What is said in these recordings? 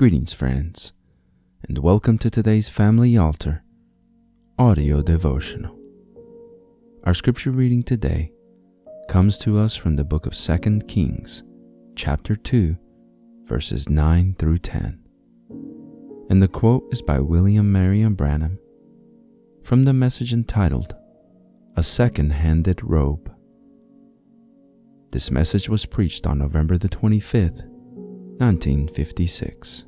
Greetings, friends, and welcome to today's Family Altar audio devotional. Our scripture reading today comes to us from the book of 2 Kings, chapter 2, verses 9 through 10. And the quote is by William Marion Branham from the message entitled A Second Handed Robe. This message was preached on November the 25th, 1956.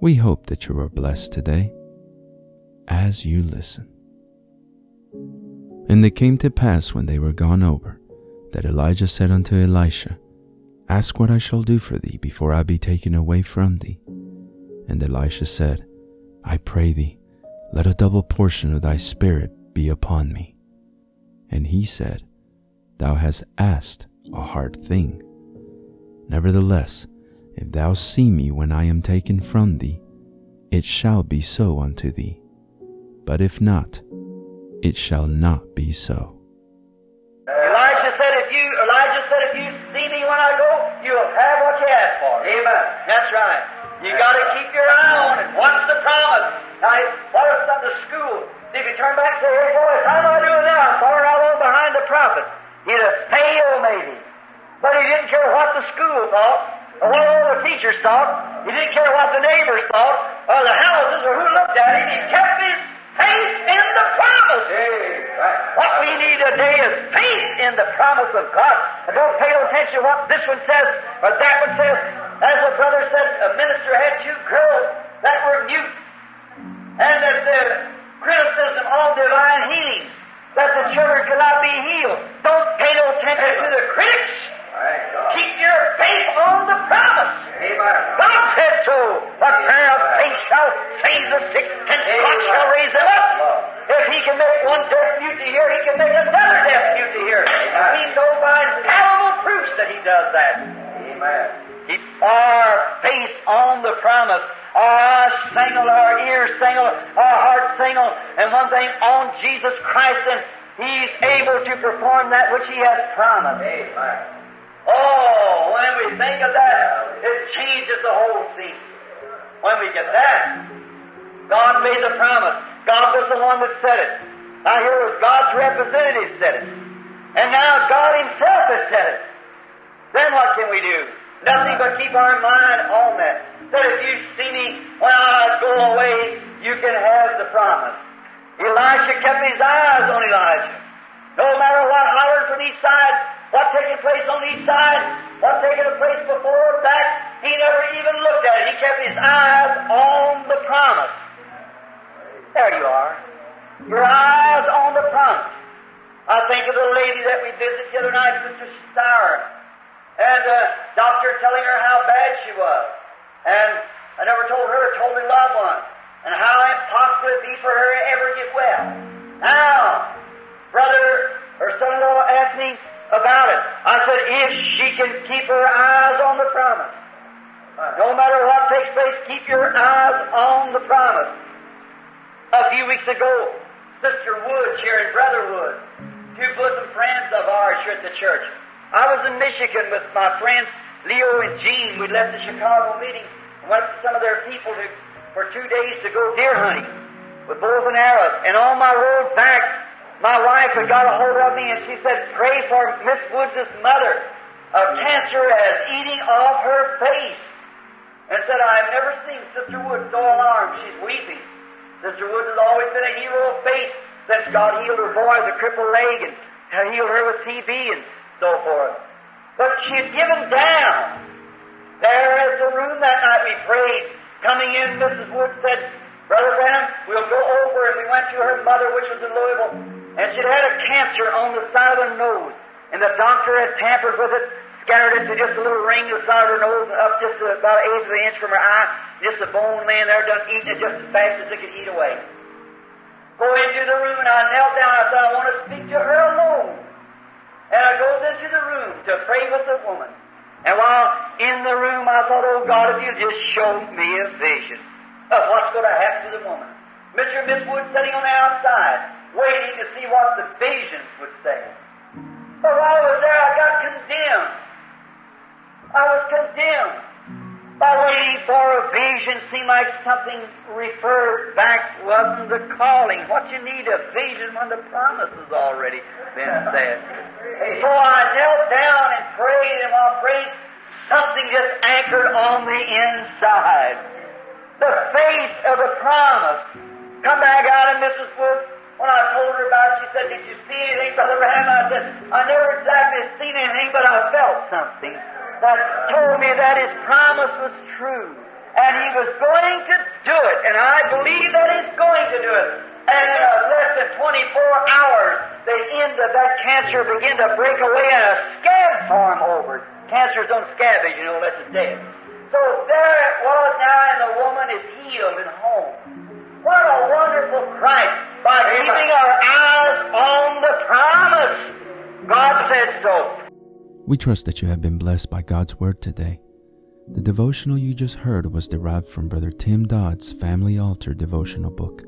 We hope that you are blessed today as you listen. And it came to pass when they were gone over that Elijah said unto Elisha, Ask what I shall do for thee before I be taken away from thee. And Elisha said, I pray thee, let a double portion of thy spirit be upon me. And he said, Thou hast asked a hard thing. Nevertheless, if thou see me when I am taken from thee, it shall be so unto thee. But if not, it shall not be so. Elijah said, if you, Elijah said, if you see me when I go, you'll have what you ask for. Amen. That's right. You got to keep your eye on it. What's the promise? Now, what if to school? If you turn back and say, hey boys, how am I doing now? I'm falling out on behind the prophet. He'd have failed maybe. But he didn't care what the school thought, or what all the teachers thought. He didn't care what the neighbors thought, or the houses, or who looked at him. He kept his faith in the promise. What we need today is faith in the promise of God. And don't pay no attention to what this one says or that one says. As a brother said, a minister had two girls that were mute, and that the criticism on divine healing, that the children could not be healed. Don't pay no attention to the critics. Proofs that He does that. Keep our faith on the promise. Our eyes single, our ears single, our hearts single, and one thing on Jesus Christ, and He's able to perform that which He has promised. Amen. Oh, when we think of that, it changes the whole scene. When we get that, God made the promise. God was the one that said it. Now here was God's representative said it. And now God Himself has said it. Then what can we do? Nothing but keep our mind on that. That if you see me when I go away, you can have the promise. Elisha kept his eyes on Elijah. No matter what hollered from each side, what taking place on each side, what taking place before or back, he never even looked at it. He kept his eyes on the promise. There you are. Your eyes on the promise. I think of the lady that we visited the other night, Sister Starr, and the doctor telling her how bad she was. And I never told her, told her loved one, and how impossible it be for her to ever get well. Now, brother or son-in-law asked me about it. I said, if she can keep her eyes on the promise, no matter what takes place, keep your eyes on the promise. A few weeks ago, Sister Woods here and Brother Wood, two bosom friends of ours here at the church. I was in Michigan with my friends Leo and Gene. We left the Chicago meeting and went to some of their people to, for two days to go deer hunting with bows and arrows. And on my road back, my wife had got a hold of me and she said, Pray for Miss Woods' mother. A cancer is eating off her face. And said, I've never seen Sister Woods so alarmed. She's weeping. Sister Woods has always been a hero of faith since God healed her boy a crippled leg and healed her with TB and so forth. But she had given down. There is the room that night we prayed. Coming in, Mrs. Wood said, Brother Branham, we'll go over. And we went to her mother, which was in Louisville, and she'd had a cancer on the side of her nose. And the doctor had tampered with it, scattered it to just a little ring the side of her nose, and up just about an eighth of an inch from her eye. Just a bone laying there, done eating it just as fast as it could eat away. Go into the room, and I knelt down. I said, I want to speak to her alone. And I goes into the room to pray with the woman. And while in the room, I thought, oh God, if you just show me a vision of what's going to happen to the woman. Mr. and Miss Wood sitting on the outside, waiting to see what the visions would say. By waiting vision seemed like something referred back wasn't the calling. What you need a vision when the promise has already been said. So I knelt down and prayed, and while praying, something just anchored on the inside. The faith of the promise. Come back out, and Mrs. Wood, when I told her about it, she said, Did you see anything, Brother Branham? I said, I never exactly seen anything, but I felt something that told me that his promise was true. And he was going to do it, and I believe that he's going to do it. And in a less than 24 hours, the end of that cancer began to break away and a scab form over. Cancers don't scab, you know, unless it's dead. So there it was now, and the woman is healed and home. What a wonderful Christ by keeping our eyes on the promise. God said so. We trust that you have been blessed by God's Word today. The devotional you just heard was derived from Brother Tim Dodd's Family Altar devotional book.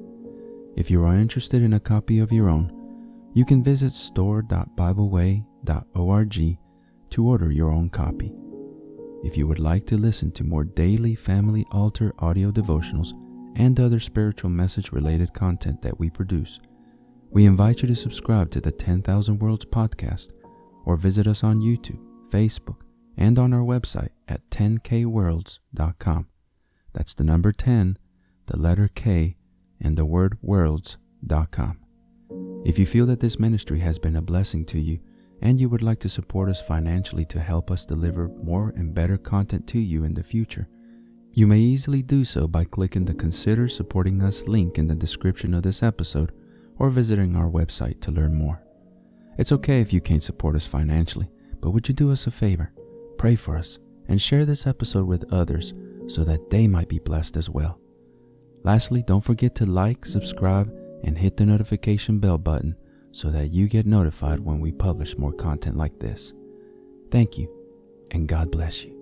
If you are interested in a copy of your own, you can visit store.bibleway.org to order your own copy. If you would like to listen to more daily Family Altar audio devotionals and other spiritual message related content that we produce, we invite you to subscribe to the 10,000 Worlds podcast or visit us on YouTube, Facebook, and on our website at 10kworlds.com. That's the number 10, the letter K, and the word worlds.com. If you feel that this ministry has been a blessing to you and you would like to support us financially to help us deliver more and better content to you in the future, you may easily do so by clicking the Consider Supporting Us link in the description of this episode or visiting our website to learn more. It's okay if you can't support us financially, but would you do us a favor? Pray for us and share this episode with others so that they might be blessed as well. Lastly, don't forget to like, subscribe, and hit the notification bell button so that you get notified when we publish more content like this. Thank you, and God bless you.